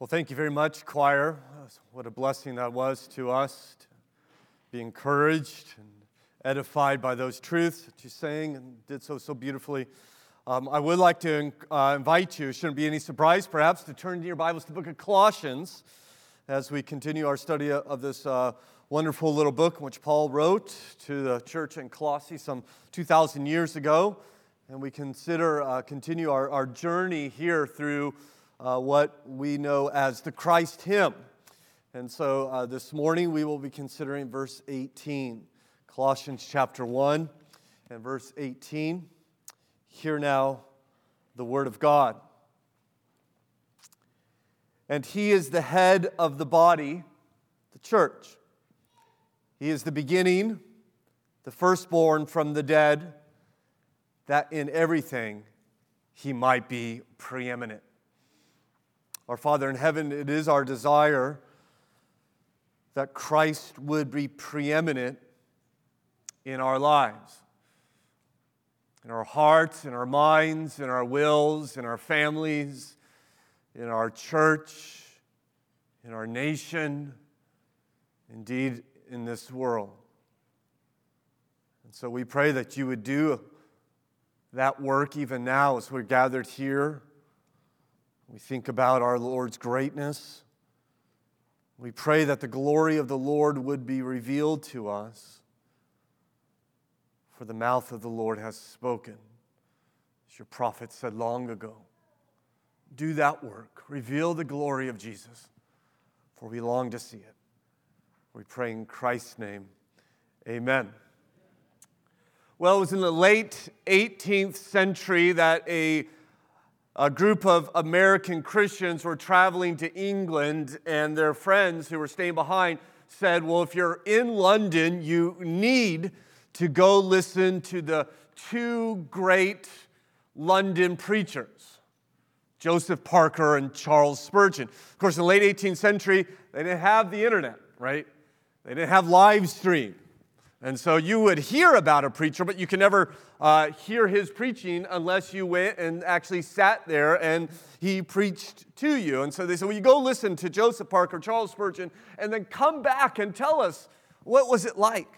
Well, thank you very much, choir. What a blessing that was to us to be encouraged and edified by those truths that you sang and did so so beautifully. Um, I would like to uh, invite you, shouldn't be any surprise perhaps, to turn to your Bibles to the book of Colossians as we continue our study of this uh, wonderful little book which Paul wrote to the church in Colossae some 2,000 years ago. And we consider, uh, continue our, our journey here through uh, what we know as the Christ hymn. And so uh, this morning we will be considering verse 18, Colossians chapter 1 and verse 18. Hear now the word of God. And he is the head of the body, the church. He is the beginning, the firstborn from the dead, that in everything he might be preeminent. Our Father in heaven, it is our desire that Christ would be preeminent in our lives, in our hearts, in our minds, in our wills, in our families, in our church, in our nation, indeed in this world. And so we pray that you would do that work even now as we're gathered here we think about our Lord's greatness. We pray that the glory of the Lord would be revealed to us, for the mouth of the Lord has spoken, as your prophet said long ago. Do that work, reveal the glory of Jesus, for we long to see it. We pray in Christ's name. Amen. Well, it was in the late 18th century that a a group of American Christians were traveling to England, and their friends who were staying behind said, Well, if you're in London, you need to go listen to the two great London preachers, Joseph Parker and Charles Spurgeon. Of course, in the late 18th century, they didn't have the internet, right? They didn't have live stream. And so you would hear about a preacher, but you can never uh, hear his preaching unless you went and actually sat there and he preached to you. And so they said, Well, you go listen to Joseph Parker, Charles Spurgeon, and then come back and tell us what was it like.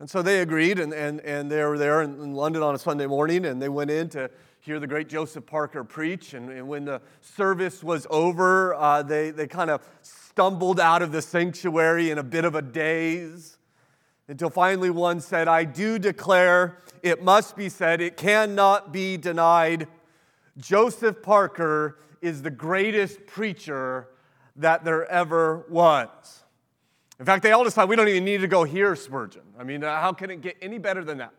And so they agreed, and, and, and they were there in, in London on a Sunday morning, and they went in to hear the great Joseph Parker preach. And, and when the service was over, uh, they, they kind of stumbled out of the sanctuary in a bit of a daze until finally one said, I do declare, it must be said, it cannot be denied. Joseph Parker is the greatest preacher that there ever was. In fact, they all decided we don't even need to go hear Spurgeon. I mean, how can it get any better than that?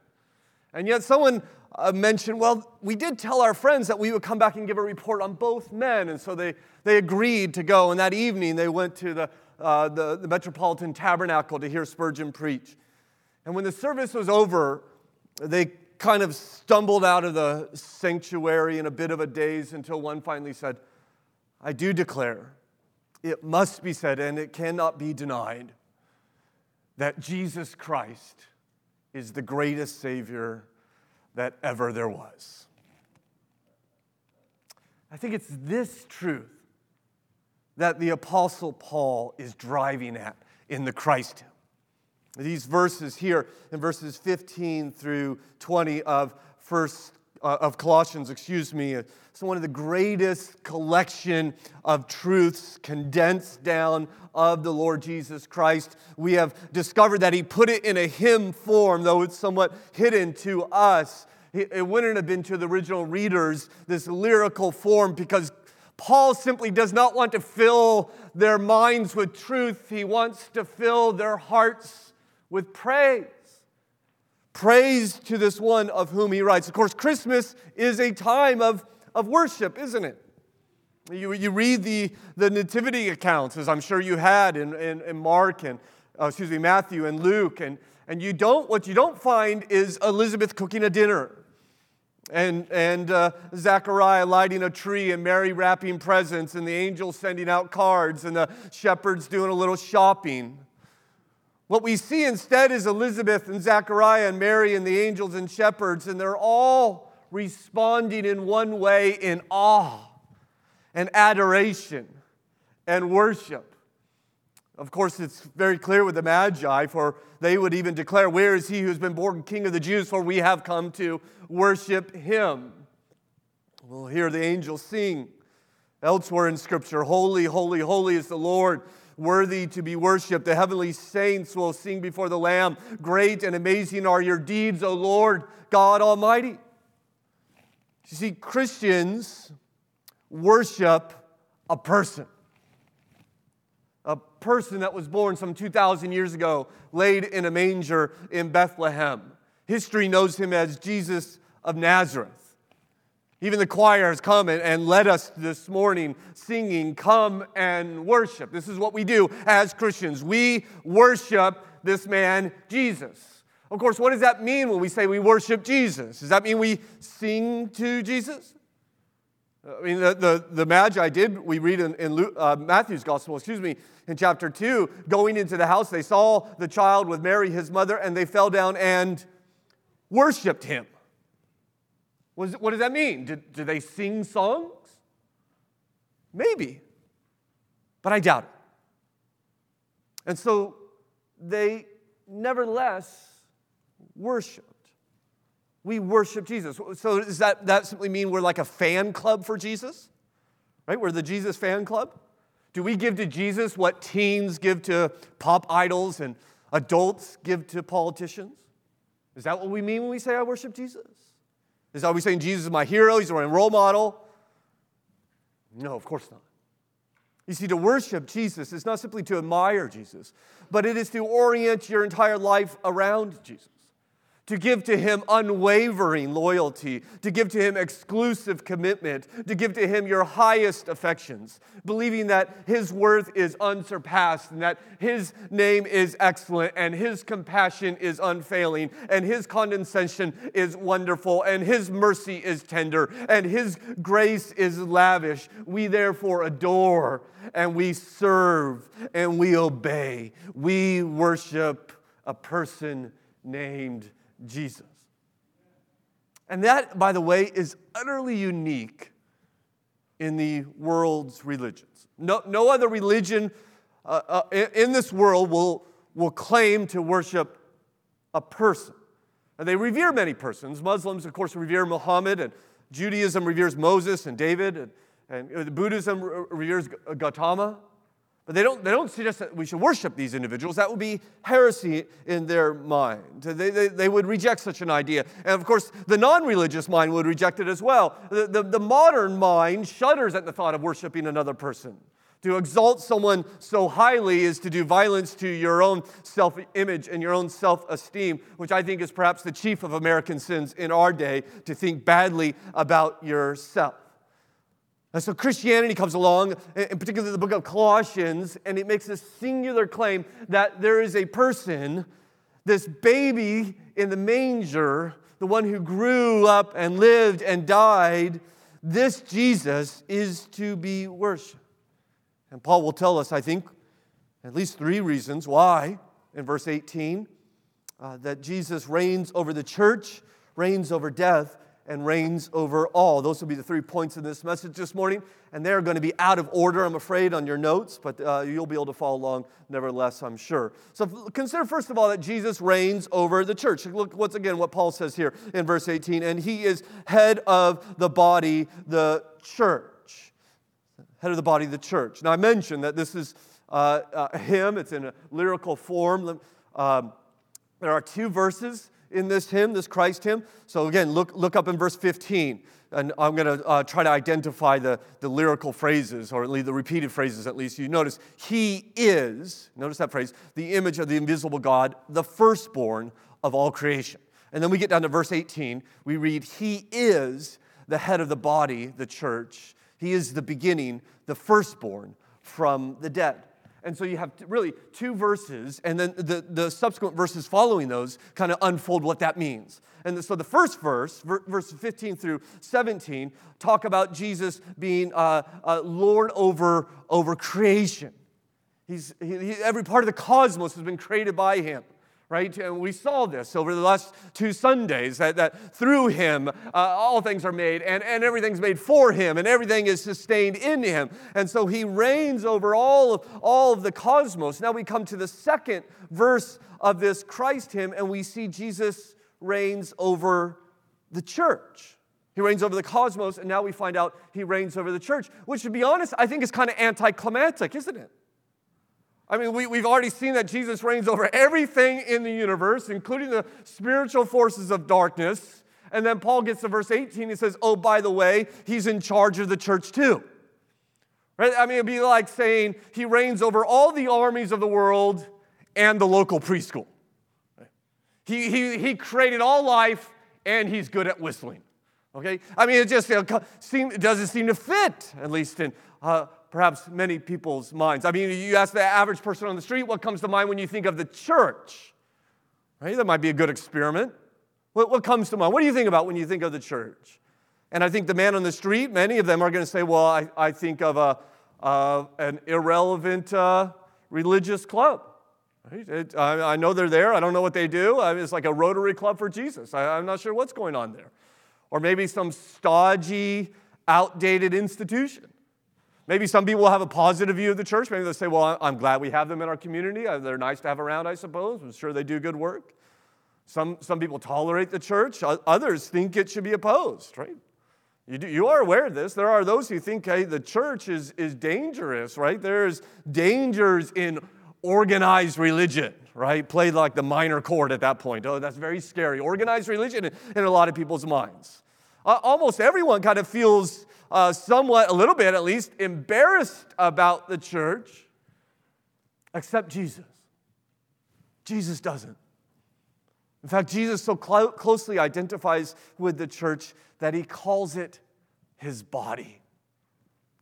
And yet, someone uh, mentioned, well, we did tell our friends that we would come back and give a report on both men. And so they, they agreed to go. And that evening, they went to the, uh, the, the Metropolitan Tabernacle to hear Spurgeon preach. And when the service was over, they kind of stumbled out of the sanctuary in a bit of a daze until one finally said, I do declare, it must be said, and it cannot be denied, that Jesus Christ is the greatest Savior that ever there was. I think it's this truth that the Apostle Paul is driving at in the Christ these verses here in verses 15 through 20 of first uh, of Colossians, excuse me, it's one of the greatest collection of truths condensed down of the Lord Jesus Christ. We have discovered that he put it in a hymn form, though it's somewhat hidden to us. It wouldn't have been to the original readers this lyrical form because Paul simply does not want to fill their minds with truth. He wants to fill their hearts with praise. Praise to this one of whom he writes. Of course, Christmas is a time of, of worship, isn't it? You, you read the, the nativity accounts, as I'm sure you had in, in, in Mark and, uh, excuse me, Matthew and Luke, and, and you don't, what you don't find is Elizabeth cooking a dinner and, and uh, Zechariah lighting a tree and Mary wrapping presents and the angels sending out cards and the shepherds doing a little shopping. What we see instead is Elizabeth and Zechariah and Mary and the angels and shepherds, and they're all responding in one way in awe and adoration and worship. Of course, it's very clear with the Magi, for they would even declare, Where is he who has been born King of the Jews? For we have come to worship him. We'll hear the angels sing elsewhere in Scripture Holy, holy, holy is the Lord, worthy to be worshiped. The heavenly saints will sing before the Lamb. Great and amazing are your deeds, O Lord God Almighty. You see, Christians worship a person. Person that was born some 2,000 years ago, laid in a manger in Bethlehem. History knows him as Jesus of Nazareth. Even the choir has come and, and led us this morning singing, Come and Worship. This is what we do as Christians. We worship this man, Jesus. Of course, what does that mean when we say we worship Jesus? Does that mean we sing to Jesus? I mean, the, the, the Magi did, we read in, in Luke, uh, Matthew's gospel, excuse me, in chapter 2, going into the house, they saw the child with Mary, his mother, and they fell down and worshiped him. What does that mean? Did, they sing songs? Maybe, but I doubt it. And so they nevertheless worshiped. We worship Jesus. So does that, that simply mean we're like a fan club for Jesus? Right? We're the Jesus fan club? Do we give to Jesus what teens give to pop idols and adults give to politicians? Is that what we mean when we say I worship Jesus? Is are we saying Jesus is my hero? He's my role model? No, of course not. You see, to worship Jesus is not simply to admire Jesus, but it is to orient your entire life around Jesus to give to Him unwavering loyalty, to give to Him exclusive commitment, to give to Him your highest affections, believing that His worth is unsurpassed and that His name is excellent and His compassion is unfailing and His condescension is wonderful and His mercy is tender and His grace is lavish. We therefore adore and we serve and we obey. We worship a person named Jesus. And that, by the way, is utterly unique in the world's religions. No, no other religion uh, uh, in this world will, will claim to worship a person. And they revere many persons. Muslims, of course, revere Muhammad, and Judaism reveres Moses and David, and, and Buddhism reveres Gautama. But they don't, they don't suggest that we should worship these individuals. That would be heresy in their mind. They, they, they would reject such an idea. And of course, the non religious mind would reject it as well. The, the, the modern mind shudders at the thought of worshiping another person. To exalt someone so highly is to do violence to your own self image and your own self esteem, which I think is perhaps the chief of American sins in our day, to think badly about yourself. And so Christianity comes along, in particular the book of Colossians, and it makes this singular claim that there is a person, this baby in the manger, the one who grew up and lived and died, this Jesus is to be worshiped. And Paul will tell us, I think, at least three reasons why in verse 18 uh, that Jesus reigns over the church, reigns over death, and reigns over all. Those will be the three points in this message this morning. And they're going to be out of order, I'm afraid, on your notes, but uh, you'll be able to follow along nevertheless, I'm sure. So consider, first of all, that Jesus reigns over the church. Look once again what Paul says here in verse 18. And he is head of the body, the church. Head of the body, the church. Now, I mentioned that this is uh, a hymn, it's in a lyrical form. Um, there are two verses in this hymn, this Christ hymn. So again, look, look up in verse 15. And I'm going to uh, try to identify the, the lyrical phrases, or at least the repeated phrases at least. You notice, He is, notice that phrase, the image of the invisible God, the firstborn of all creation. And then we get down to verse 18. We read, He is the head of the body, the church. He is the beginning, the firstborn from the dead. And so you have really two verses, and then the, the subsequent verses following those kind of unfold what that means. And so the first verse, verses 15 through 17, talk about Jesus being uh, uh, Lord over, over creation. He's, he, every part of the cosmos has been created by him. Right? And we saw this over the last two Sundays that, that through him uh, all things are made and, and everything's made for him and everything is sustained in him. And so he reigns over all of, all of the cosmos. Now we come to the second verse of this Christ hymn and we see Jesus reigns over the church. He reigns over the cosmos, and now we find out he reigns over the church, which, to be honest, I think is kind of anticlimactic, isn't it? I mean, we, we've already seen that Jesus reigns over everything in the universe, including the spiritual forces of darkness. And then Paul gets to verse 18, he says, Oh, by the way, he's in charge of the church too. Right? I mean, it'd be like saying he reigns over all the armies of the world and the local preschool. He, he, he created all life and he's good at whistling. Okay? I mean, it just it doesn't seem to fit, at least in uh, perhaps many people's minds. I mean, you ask the average person on the street, what comes to mind when you think of the church? Right? That might be a good experiment. What, what comes to mind? What do you think about when you think of the church? And I think the man on the street, many of them are going to say, well, I, I think of a, uh, an irrelevant uh, religious club. Right? It, I, I, know they're there. I don't know what they do. I it's like a Rotary Club for Jesus. I, I'm not sure what's going on there. Or maybe some stodgy, outdated institution. Maybe some people will have a positive view of the church. Maybe they'll say, Well, I'm glad we have them in our community. Uh, they're nice to have around, I suppose. I'm sure they do good work. Some, some people tolerate the church, others think it should be opposed, right? You, do, you are aware of this. There are those who think, hey, the church is, is dangerous, right? There's dangers in organized religion, right? Played like the minor chord at that point. Oh, that's very scary. Organized religion in, in a lot of people's minds. Uh, almost everyone kind of feels uh, somewhat, a little bit at least, embarrassed about the church, except Jesus. Jesus doesn't. In fact, Jesus so cl- closely identifies with the church that he calls it his body.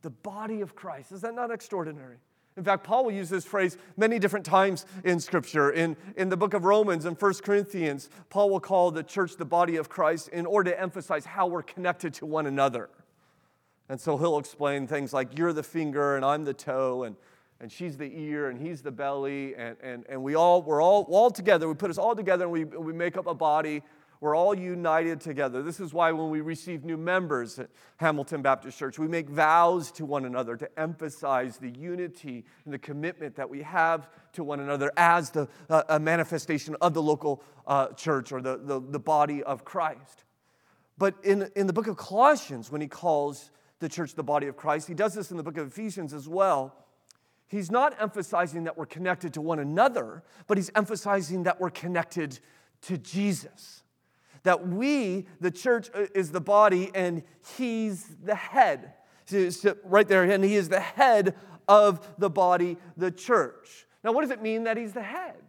The body of Christ. Is that not extraordinary? In fact, Paul will use this phrase many different times in Scripture. In, in the book of Romans and 1 Corinthians, Paul will call the church the body of Christ in order to emphasize how we're connected to one another. And so he'll explain things like, You're the finger, and I'm the toe, and, and she's the ear, and he's the belly, and, and, and we all, we're all, all together. We put us all together, and we, we make up a body. We're all united together. This is why when we receive new members at Hamilton Baptist Church, we make vows to one another to emphasize the unity and the commitment that we have to one another as the, uh, a manifestation of the local uh, church or the, the, the body of Christ. But in, in the book of Colossians, when he calls the church, the body of Christ. He does this in the book of Ephesians as well. He's not emphasizing that we're connected to one another, but he's emphasizing that we're connected to Jesus. That we, the church, uh, is the body and he's the head. right there, and he is the head of the body, the church. Now, what does it mean that he's the head?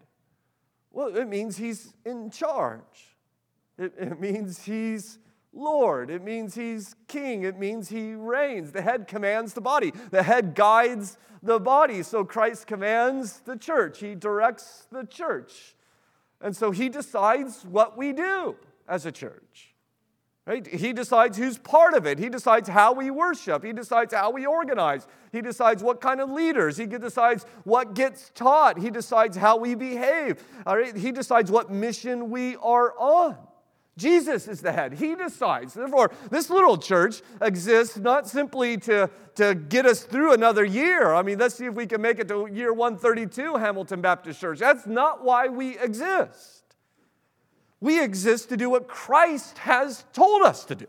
Well, it means he's in charge. It, it means he's Lord. It means he's king. It means he reigns. The head commands the body, the head guides the body. So Christ commands the church, he directs the church. And so he decides what we do as a church. Right? He decides who's part of it. He decides how we worship. He decides how we organize. He decides what kind of leaders. He decides what gets taught. He decides how we behave. All right? He decides what mission we are on. Jesus is the head. He decides. Therefore, this little church exists not simply to, to get us through another year. I mean, let's see if we can make it to year 132, Hamilton Baptist Church. That's not why we exist. We exist to do what Christ has told us to do.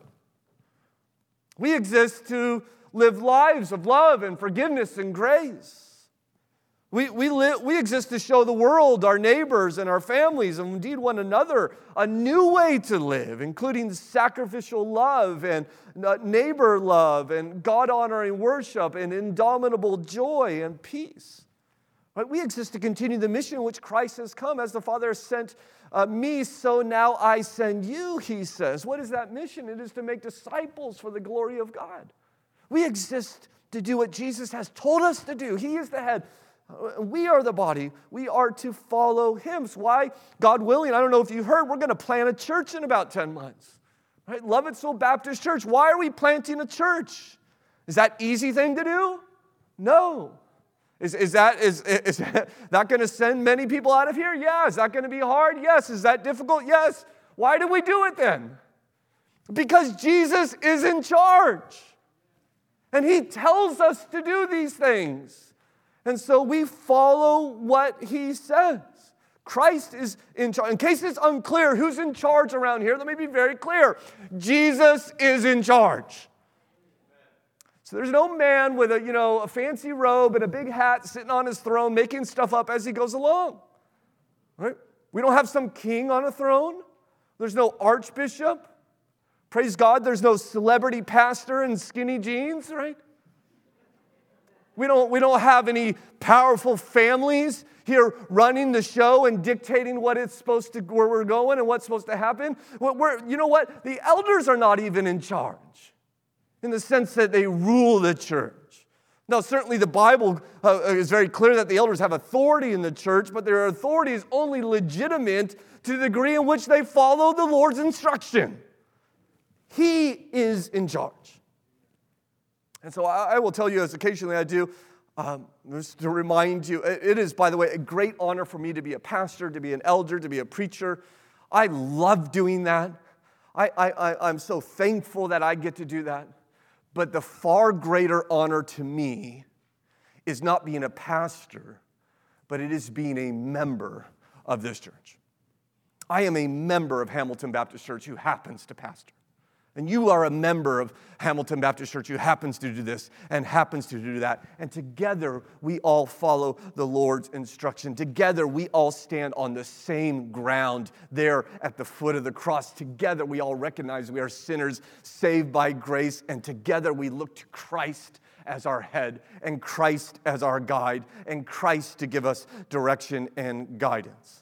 We exist to live lives of love and forgiveness and grace. We, we, live, we exist to show the world, our neighbors, and our families, and indeed one another, a new way to live, including sacrificial love and uh, neighbor love and God honoring worship and indomitable joy and peace. Right? We exist to continue the mission in which Christ has come. As the Father sent uh, me, so now I send you, he says. What is that mission? It is to make disciples for the glory of God. We exist to do what Jesus has told us to do. He is the head. We are the body. We are to follow him. So why? God willing, I don't know if you heard, we're going to plant a church in about 10 months. Right? Lovettsville Baptist Church. Why are we planting a church? Is that easy thing to do? No. Is, is that, is, is that going to send many people out of here? Yeah. Is that going to be hard? Yes. Is that difficult? Yes. Why do we do it then? Because Jesus is in charge. And he tells us to do these things. And so we follow what he says. Christ is in charge. In case it's unclear who's in charge around here, let me be very clear Jesus is in charge. So there's no man with a, you know, a fancy robe and a big hat sitting on his throne making stuff up as he goes along. Right? We don't have some king on a throne. There's no archbishop. Praise God, there's no celebrity pastor in skinny jeans, right? We don't, we don't have any powerful families here running the show and dictating what it's supposed to, where we're going and what's supposed to happen. We're, you know what? The elders are not even in charge in the sense that they rule the church. Now, certainly the Bible uh, is very clear that the elders have authority in the church, but their authority is only legitimate to the degree in which they follow the Lord's instruction. He is in charge. And so I, I will tell you, as occasionally I do, um, just to remind you, it is, by the way, a great honor for me to be a pastor, to be an elder, to be a preacher. I love doing that. I, I, I'm so thankful that I get to do that. But the far greater honor to me is not being a pastor, but it is being a member of this church. I am a member of Hamilton Baptist Church who happens to pastor. And you are a member of Hamilton Baptist Church who happens to do this and happens to do that. And together we all follow the Lord's instruction. Together we all stand on the same ground there at the foot of the cross. Together we all recognize we are sinners saved by grace. And together we look to Christ as our head and Christ as our guide and Christ to give us direction and guidance.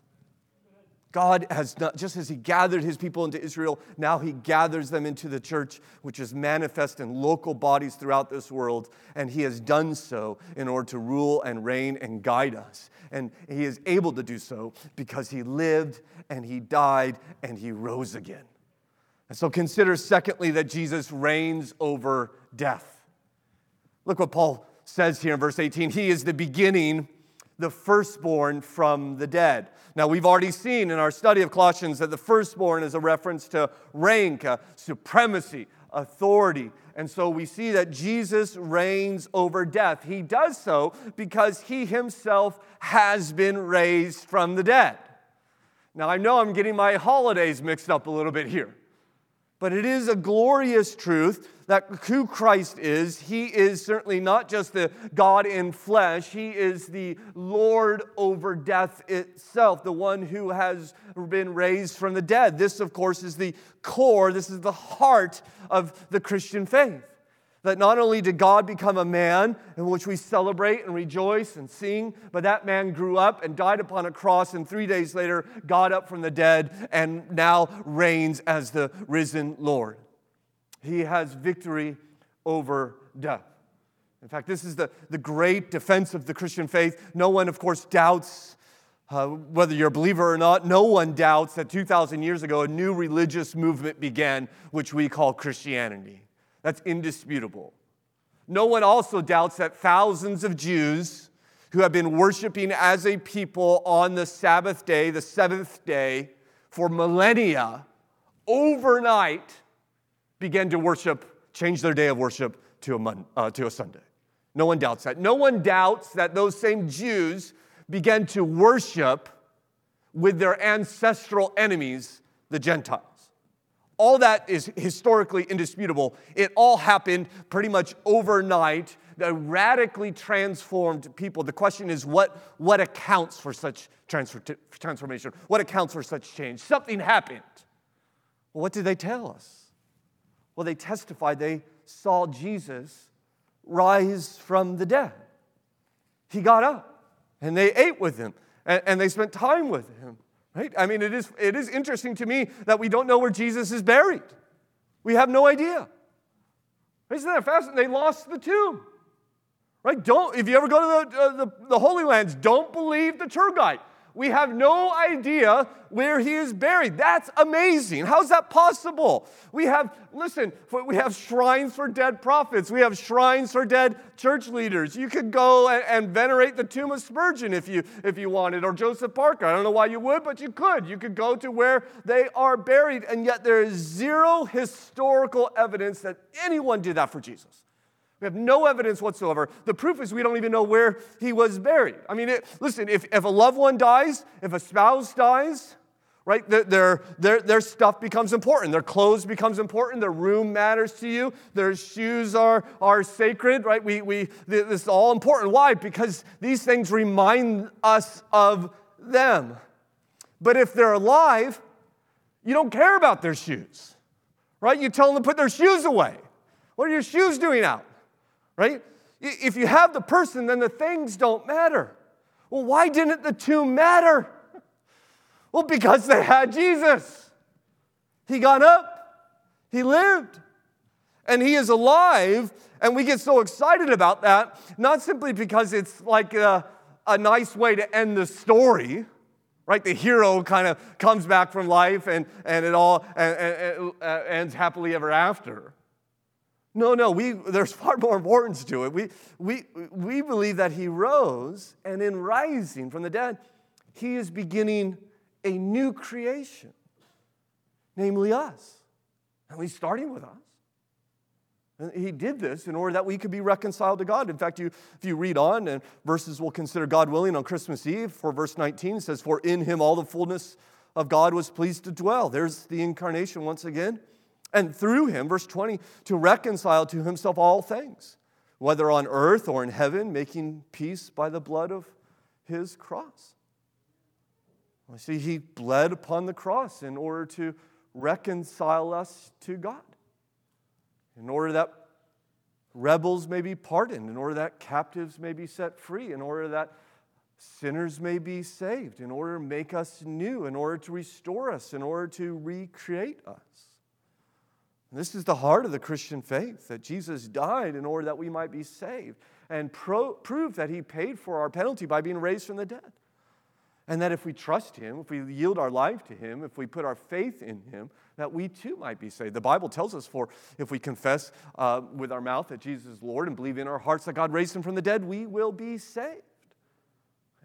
God has not, just as He gathered His people into Israel, now He gathers them into the church, which is manifest in local bodies throughout this world. And He has done so in order to rule and reign and guide us. And He is able to do so because He lived and He died and He rose again. And so consider, secondly, that Jesus reigns over death. Look what Paul says here in verse 18 He is the beginning the firstborn from the dead. Now, we've already seen in our study of Colossians that the firstborn is a reference to rank, uh, supremacy, authority. And so we see that Jesus reigns over death. He does so because he himself has been raised from the dead. Now, I know I'm getting my holidays mixed up a little bit here. But it is a glorious truth that who Christ is. He is certainly not just the God in flesh, He is the Lord over death itself, the one who has been raised from the dead. This, of course, is the core, this is the heart of the Christian faith. That not only did God become a man in which we celebrate and rejoice and sing, but that man grew up and died upon a cross, and three days later got up from the dead and now reigns as the risen Lord. He has victory over death. In fact, this is the, the great defense of the Christian faith. No one, of course, doubts uh, whether you're a believer or not, no one doubts that 2,000 years ago a new religious movement began, which we call Christianity. That's indisputable. No one also doubts that thousands of Jews who have been worshiping as a people on the Sabbath day, the seventh day, for millennia, overnight began to worship, change their day of worship to a, uh, to a Sunday. No one doubts that. No one doubts that those same Jews began to worship with their ancestral enemies, the Gentiles all that is historically indisputable. It all happened pretty much overnight. The radically transformed people. The question is what, what accounts for such transfer, transformation? What accounts for such change? Something happened. Well, what did they tell us? Well, they testified they saw Jesus rise from the dead. He got up and they ate with him and, and they spent time with him. Right? I mean, it is, it is interesting to me that we don't know where Jesus is buried. We have no idea. Isn't that fascinating? They lost the tomb. Right? Don't, if you ever go to the, uh, the, the Holy Lands, don't believe the tour guide. We have no idea where he is buried. That's amazing. How's that possible? We have, listen, we have shrines for dead prophets. We have shrines for dead church leaders. You could go and, and venerate the tomb of Spurgeon if you, if you wanted, or Joseph Parker. I don't know why you would, but you could. You could go to where they are buried, and yet there is zero historical evidence that anyone did that for Jesus. We have no evidence whatsoever. The proof is we don't even know where he was buried. I mean, it, listen, if, if a loved one dies, if a spouse dies, right, their, their, their stuff becomes important. Their clothes becomes important. Their room matters to you. Their shoes are, are sacred, right? We, we, this is all important. Why? Because these things remind us of them. But if they're alive, you don't care about their shoes, right? You tell them to put their shoes away. What are your shoes doing out? Right? If you have the person, then the things don't matter. Well, why didn't the tomb matter? Well, because they had Jesus. He got up, he lived, and he is alive. And we get so excited about that, not simply because it's like a, a nice way to end the story, right? The hero kind of comes back from life and, and it all and, and, and uh, ends happily ever after. No, no, we, there's far more importance to it. We, we, we believe that he rose, and in rising from the dead, he is beginning a new creation, namely us. And he's starting with us. And he did this in order that we could be reconciled to God. In fact, you, if you read on, and verses we'll consider God willing on Christmas Eve, for verse 19 says, For in him all the fullness of God was pleased to dwell. There's the incarnation once again and through him, verse 20, to reconcile to himself all things, whether on earth or in heaven, making peace by the blood of his cross. We see he bled upon the cross in order to reconcile us to God, in order that rebels may be pardoned, in order that captives may be set free, in order that sinners may be saved, in order to make us new, in order to restore us, in order to recreate us. This is the heart of the Christian faith that Jesus died in order that we might be saved and pro- prove that he paid for our penalty by being raised from the dead. And that if we trust him, if we yield our life to him, if we put our faith in him, that we too might be saved. The Bible tells us for if we confess uh, with our mouth that Jesus is Lord and believe in our hearts that God raised him from the dead, we will be saved.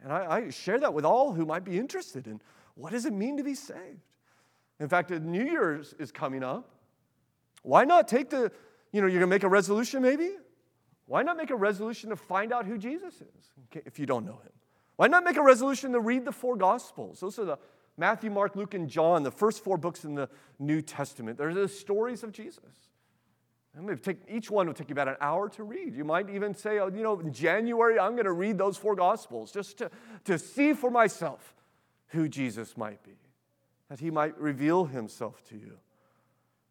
And I, I share that with all who might be interested in what does it mean to be saved? In fact, New Year's is coming up. Why not take the, you know, you're going to make a resolution maybe? Why not make a resolution to find out who Jesus is if you don't know him? Why not make a resolution to read the four Gospels? Those are the Matthew, Mark, Luke, and John, the first four books in the New Testament. They're the stories of Jesus. And take, each one will take you about an hour to read. You might even say, oh, you know, in January, I'm going to read those four Gospels just to, to see for myself who Jesus might be, that he might reveal himself to you.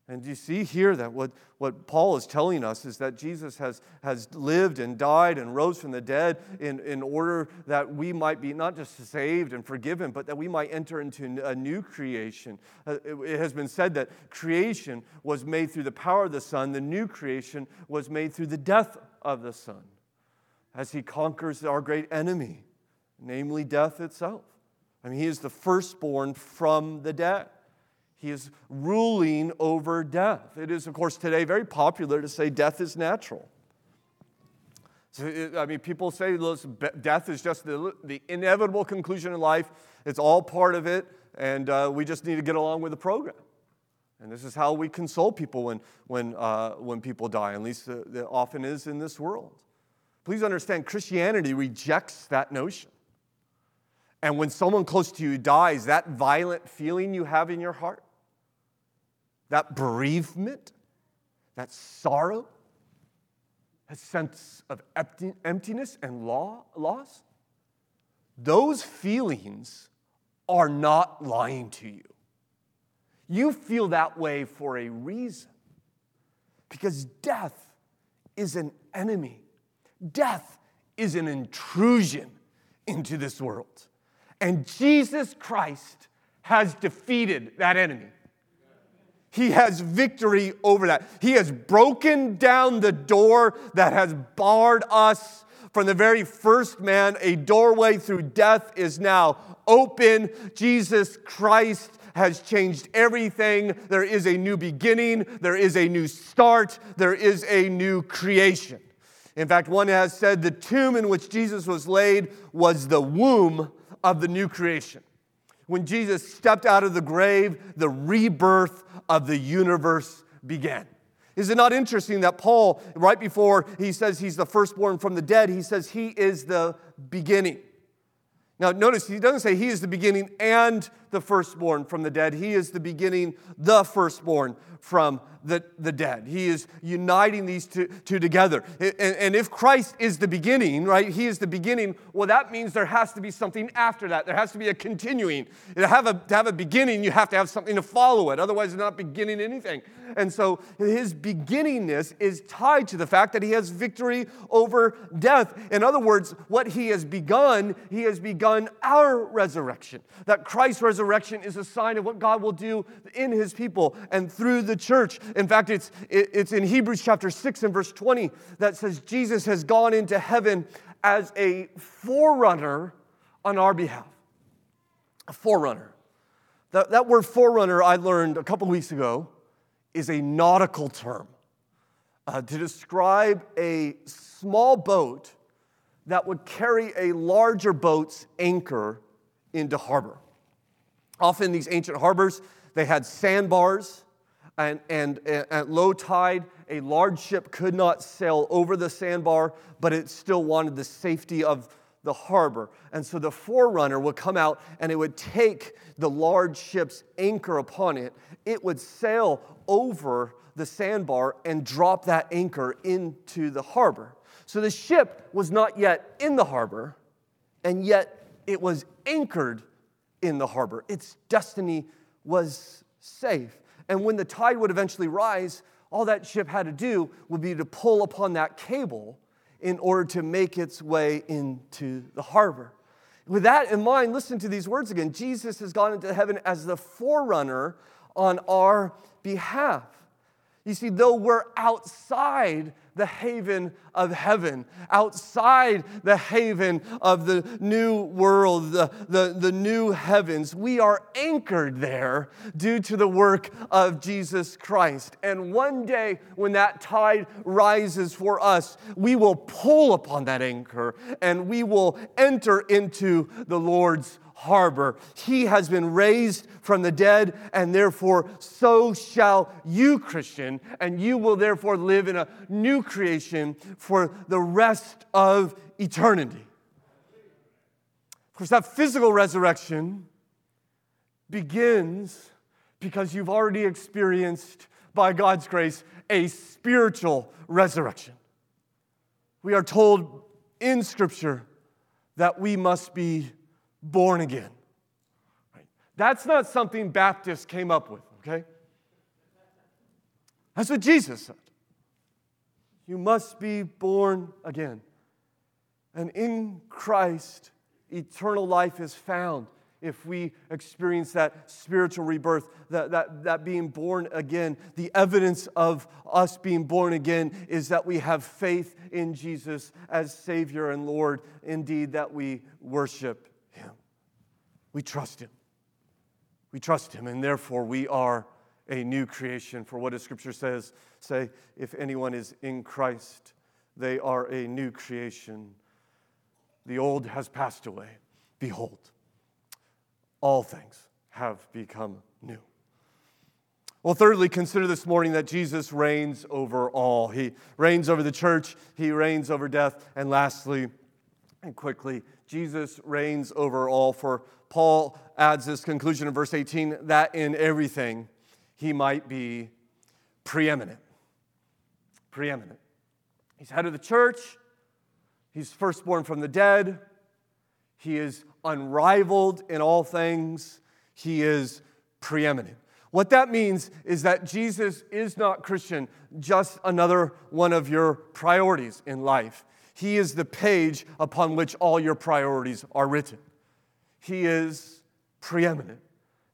And you see here that what, what Paul is telling us is that Jesus has, has lived and died and rose from the dead in, in order that we might be not just saved and forgiven, but that we might enter into a new creation. Uh, it, it has been said that creation was made through the power of the Son, the new creation was made through the death of the Son as he conquers our great enemy, namely death itself. I mean, he is the firstborn from the dead. He is ruling over death. It is, of course, today very popular to say death is natural. So, it, I mean, people say death is just the, the inevitable conclusion in life. It's all part of it, and uh, we just need to get along with the program. And this is how we console people when, when, uh, when people die, at least uh, it often is in this world. Please understand, Christianity rejects that notion. And when someone close to you dies, that violent feeling you have in your heart, that bereavement, that sorrow, that sense of emptiness and loss, those feelings are not lying to you. You feel that way for a reason. Because death is an enemy, death is an intrusion into this world. And Jesus Christ has defeated that enemy. He has victory over that. He has broken down the door that has barred us From the very first man, a doorway through death is now open. Jesus Christ has changed everything. There is a new beginning, there is a new start, there is a new creation. In fact, one has said the tomb in which Jesus was laid was the womb of the new creation. When Jesus stepped out of the grave, the rebirth of the universe began. Is it not interesting that Paul, right before he says he's the firstborn from the dead, he says he is the beginning? Now, notice he doesn't say he is the beginning and the firstborn from the dead. He is the beginning, the firstborn from the, the dead. He is uniting these two, two together. And, and, if Christ is the beginning, right, he is the beginning, well, that means there has to be something after that. There has to be a continuing. To have a, to have a beginning, you have to have something to follow it. Otherwise, it's not beginning anything. And so his beginningness is tied to the fact that he has victory over death. In other words, what he has begun, he has begun our resurrection. That Christ's resurrection is a sign of what God will do in his people and through the church. In fact, it's, it's in Hebrews chapter 6 and verse 20 that says Jesus has gone into heaven as a forerunner on our behalf. A forerunner. That, that word forerunner I learned a couple weeks ago is a nautical term uh, to describe a small boat that would carry a larger boat's anchor into harbor. Often, these ancient harbors, they had sandbars and, and, and at low tide, a large ship could not sail over the sandbar, but it still wanted the safety of the harbor. And so the forerunner would come out and it would take the large ship's anchor upon it. It would sail over the sandbar and drop that anchor into the harbor. So the ship was not yet in the harbor, and yet it was anchored in the harbor. Its destiny was safe. And when the tide would eventually rise, all that ship had to do would be to pull upon that cable in order to make its way into the harbor. With that in mind, listen to these words again. Jesus has gone into heaven as the forerunner on our behalf. You see, though we're outside the haven of heaven, outside the haven of the new world, the, the, the new heavens. We are anchored there due to the work of Jesus Christ. And one day, when that tide rises for us, we will pull upon that anchor and we will enter into the Lord's harbor. He has been raised from the dead, and therefore so shall you, Christian, and you will therefore live in a new creation for the rest of eternity. Of course, that physical resurrection begins because you've already experienced, by God's grace, a spiritual resurrection. We are told in Scripture that we must be born again. Right? That's not something Baptists came up with, okay? That's what Jesus said. You must be born again. And in Christ, eternal life is found if we experience that spiritual rebirth, that, that, that being born again. The evidence of us being born again is that we have faith in Jesus as Savior and Lord, indeed, that we worship we trust Him. We trust Him, and therefore we are a new creation. For what does Scripture says? Say, if anyone is in Christ, they are a new creation. The old has passed away. Behold, all things have become new. Well, thirdly, consider this morning that Jesus reigns over all. He reigns over the church, He reigns over death, and lastly, and quickly, Jesus reigns over all. For Paul adds this conclusion in verse 18 that in everything he might be preeminent. Preeminent. He's head of the church, he's firstborn from the dead, he is unrivaled in all things, he is preeminent. What that means is that Jesus is not Christian, just another one of your priorities in life. He is the page upon which all your priorities are written. He is preeminent.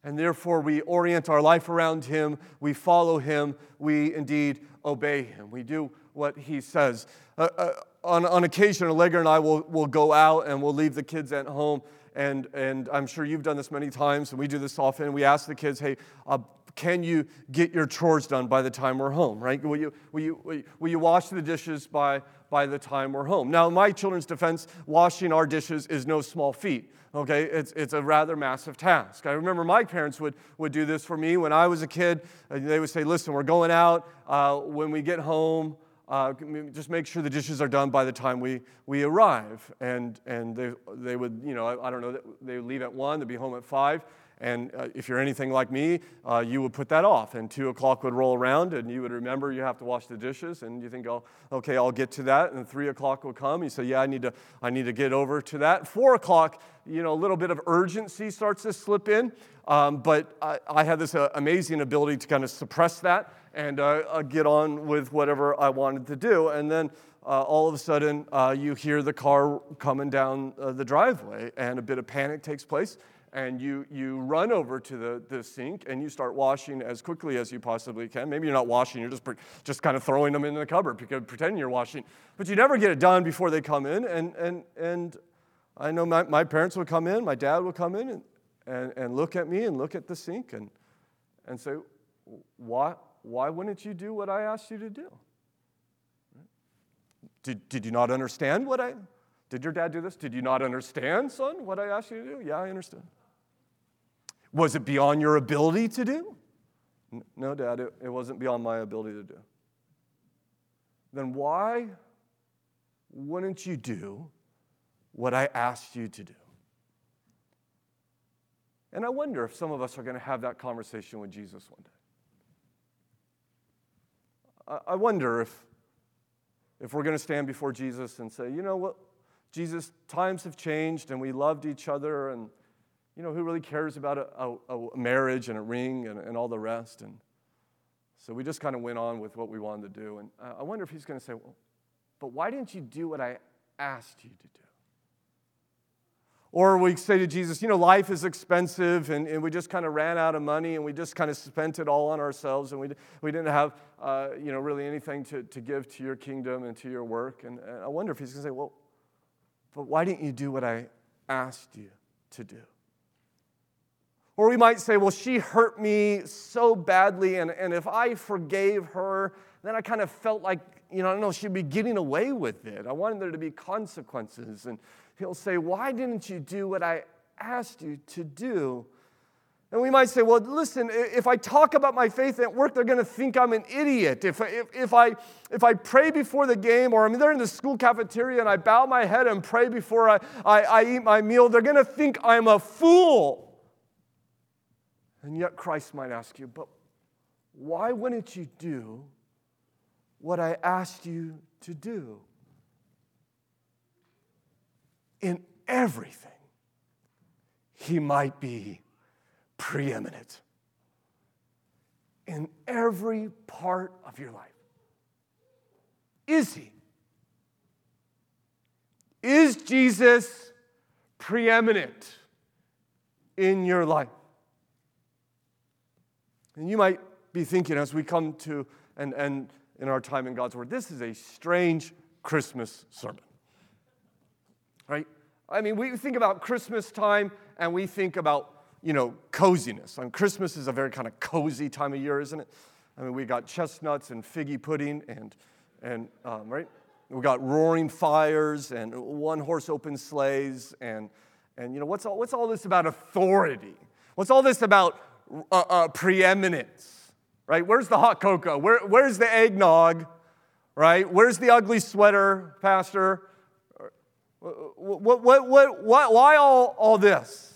And therefore, we orient our life around Him, we follow Him, we indeed obey Him. We do what he says. Uh, uh, on, on occasion, Allegra and I will, will go out and we'll leave the kids at home. And, and I'm sure you've done this many times, and we do this often. We ask the kids, hey, uh, can you get your chores done by the time we're home, right? Will you, will you, will you, will you wash the dishes by, by the time we're home? Now, my children's defense, washing our dishes is no small feat. Okay, it's, it's a rather massive task. I remember my parents would, would do this for me when I was a kid. Uh, they would say, Listen, we're going out. Uh, when we get home, uh, just make sure the dishes are done by the time we, we arrive. And, and they, they would, you know, I, I don't know, they would leave at 1, they'd be home at 5. And uh, if you're anything like me, uh, you would put that off. And two o'clock would roll around, and you would remember you have to wash the dishes. And you think, oh, okay, I'll get to that. And three o'clock will come. You say, yeah, I need to, I need to get over to that. Four o'clock, you know, a little bit of urgency starts to slip in. Um, but I, I have this uh, amazing ability to kind of suppress that and uh, uh, get on with whatever I wanted to do. And then uh, all of a sudden, you hear the car coming down the driveway, and a bit of panic takes place and you, you run over to the, the sink and you start washing as quickly as you possibly can. Maybe you're not washing, you're just, just kind of throwing them in the cupboard because pretending you're washing. But you never get it done before they come in. And, and, and I know my, my parents would come in, my dad would come in and, and, and look at me and look at the sink and, and say, why, why wouldn't you do what I asked you to do? Did, did you not understand what I, did your dad do this? Did you not understand, son, what I asked you to do? Yeah, I understood. Was it beyond your ability to do? No, Dad, it, it wasn't beyond my ability to do. Then why wouldn't you do what I asked you to do? And I wonder if some of us are going to have that conversation with Jesus one day. I wonder if, if we're going to stand before Jesus and say, you know what, Jesus, times have changed and we loved each other and you know, who really cares about a, a, a marriage and a ring and, and, all the rest? And so we just kind of went on with what we wanted to do. And I wonder if he's going to say, well, but why didn't you do what I asked you to do? Or we say to Jesus, you know, life is expensive and, and we just kind of ran out of money and we just kind of spent it all on ourselves and we, we didn't have, uh, you know, really anything to, to give to your kingdom and to your work. And, and I wonder if he's going to say, well, but why didn't you do what I asked you to do? Or we might say, well, she hurt me so badly, and, and if I forgave her, then I kind of felt like, you know, I don't know, she'd be getting away with it. I wanted there to be consequences. And he'll say, why didn't you do what I asked you to do? And we might say, well, listen, if I talk about my faith at work, they're going to think I'm an idiot. If, if, if, I, if I pray before the game, or I'm there in the school cafeteria and I bow my head and pray before I, I, I eat my meal, they're going to think I'm a fool. And yet Christ might ask you, but why wouldn't you do what I asked you to do? In everything, he might be preeminent. In every part of your life. Is he? Is Jesus preeminent in your life? And you might be thinking as we come to and, and in our time in God's Word, this is a strange Christmas sermon. Right? I mean, we think about Christmas time and we think about, you know, coziness. I And Christmas is a very kind of cozy time of year, isn't it? I mean, we got chestnuts and figgy pudding and, and um, right? We got roaring fires and one horse open sleighs and, and you know, what's all, what's all this about authority? What's all this about uh, uh, preeminence, right? Where's the hot cocoa? Where, where's the eggnog, right? Where's the ugly sweater, Pastor? What, what, what, what, why all, all this?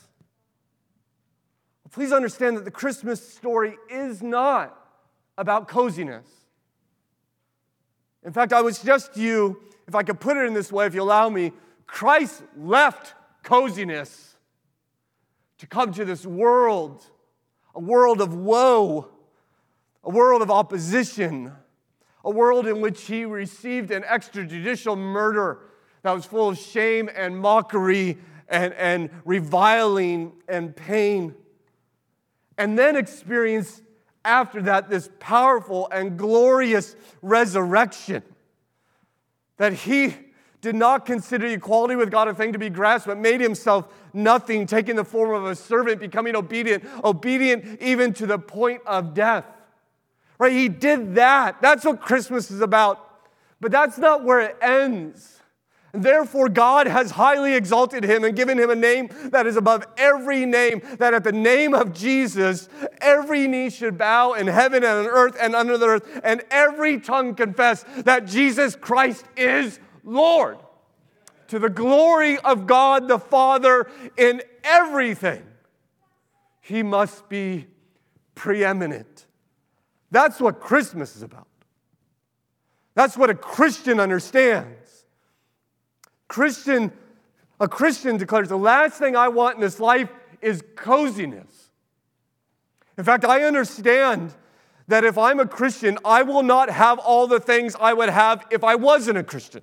Please understand that the Christmas story is not about coziness. In fact, I would suggest to you, if I could put it in this way, if you allow me, Christ left coziness to come to this world a world of woe, a world of opposition, a world in which he received an extrajudicial murder that was full of shame and mockery and, and reviling and pain. And then experienced after that this powerful and glorious resurrection. that he did not consider equality with God a thing to be grasped, but made himself nothing, taking the form of a servant, becoming obedient, obedient even to the point of death. Right? He did that. That's what Christmas is about. But that's not where it ends. Therefore, God has highly exalted him and given him a name that is above every name, that at the name of Jesus, every knee should bow in heaven and on earth and under the earth, and every tongue confess that Jesus Christ is Lord. To the glory of God the Father in everything, he must be preeminent. That's what Christmas is about. That's what a Christian understands. Christian, a Christian declares the last thing I want in this life is coziness. In fact, I understand that if I'm a Christian, I will not have all the things I would have if I wasn't a Christian.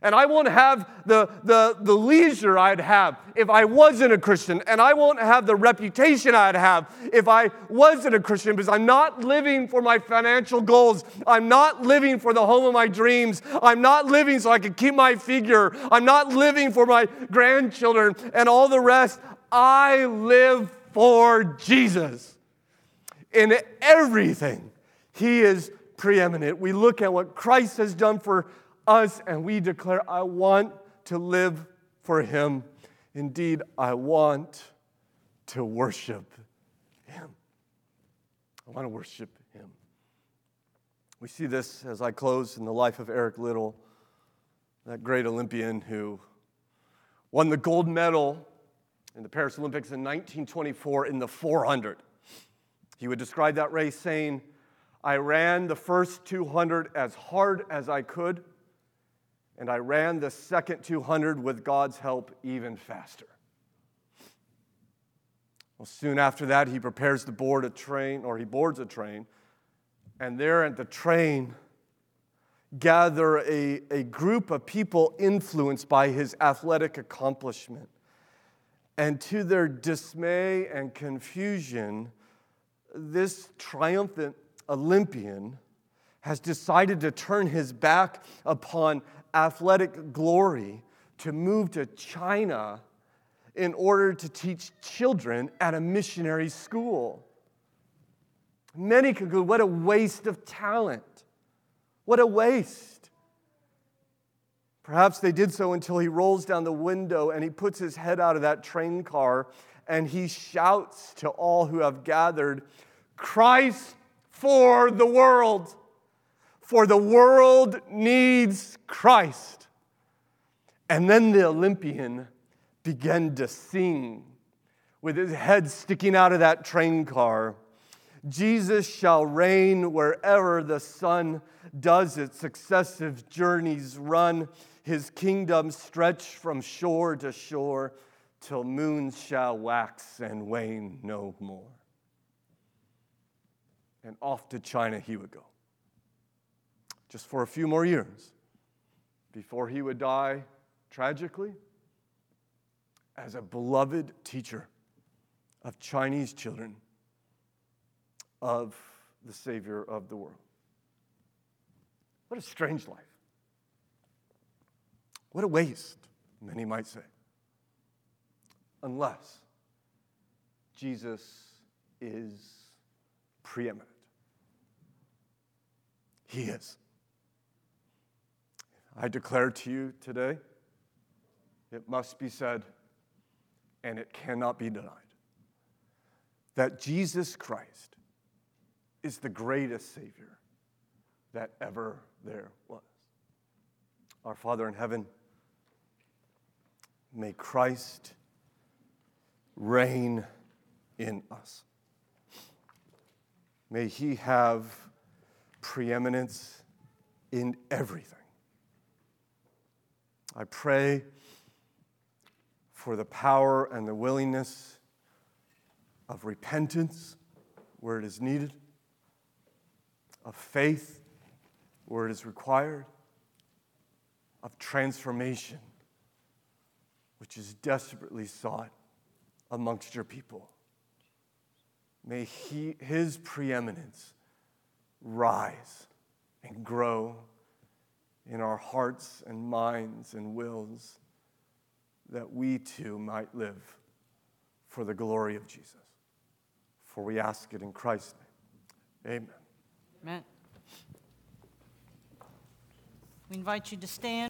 And I won't have the, the, the leisure I'd have if I wasn't a Christian. And I won't have the reputation I'd have if I wasn't a Christian because I'm not living for my financial goals. I'm not living for the home of my dreams. I'm not living so I can keep my figure. I'm not living for my grandchildren and all the rest. I live for Jesus. In everything, He is preeminent. We look at what Christ has done for us and we declare, I want to live for Him. Indeed, I want to worship Him. I want to worship Him. We see this as I close in the life of Eric Liddell, that great Olympian who won the gold medal in the Paris Olympics in 1924 in the 400. He would describe that race saying, I ran the first 200 as hard as I could and I ran the second 200 with God's help even faster. Well, soon after that, he prepares to board a train, or he boards a train, and there at the train gather a, a group of people influenced by his athletic accomplishment. And to their dismay and confusion, this triumphant Olympian has decided to turn his back upon athletic glory to move to China in order to teach children at a missionary school. Many conclude, what a waste of talent. What a waste. Perhaps they did so until he rolls down the window and he puts his head out of that train car and he shouts to all who have gathered, Christ for the world for the world needs Christ. And then the Olympian began to sing with his head sticking out of that train car. Jesus shall reign wherever the sun does its successive journeys run. His kingdom stretch from shore to shore till moons shall wax and wane no more. And off to China he would go just for a few more years before he would die tragically as a beloved teacher of Chinese children of the Savior of the world. What a strange life. What a waste, many might say. Unless Jesus is preeminent. He is. I declare to you today, it must be said, and it cannot be denied, that Jesus Christ is the greatest Savior that ever there was. Our Father in heaven, may Christ reign in us. May He have preeminence in everything. I pray for the power and the willingness of repentance where it is needed, of faith where it is required, of transformation which is desperately sought amongst your people. May he, his preeminence rise and grow in our hearts and minds and wills that we too might live for the glory of Jesus. For we ask it in Christ's name. Amen. Amen. We invite you to stand.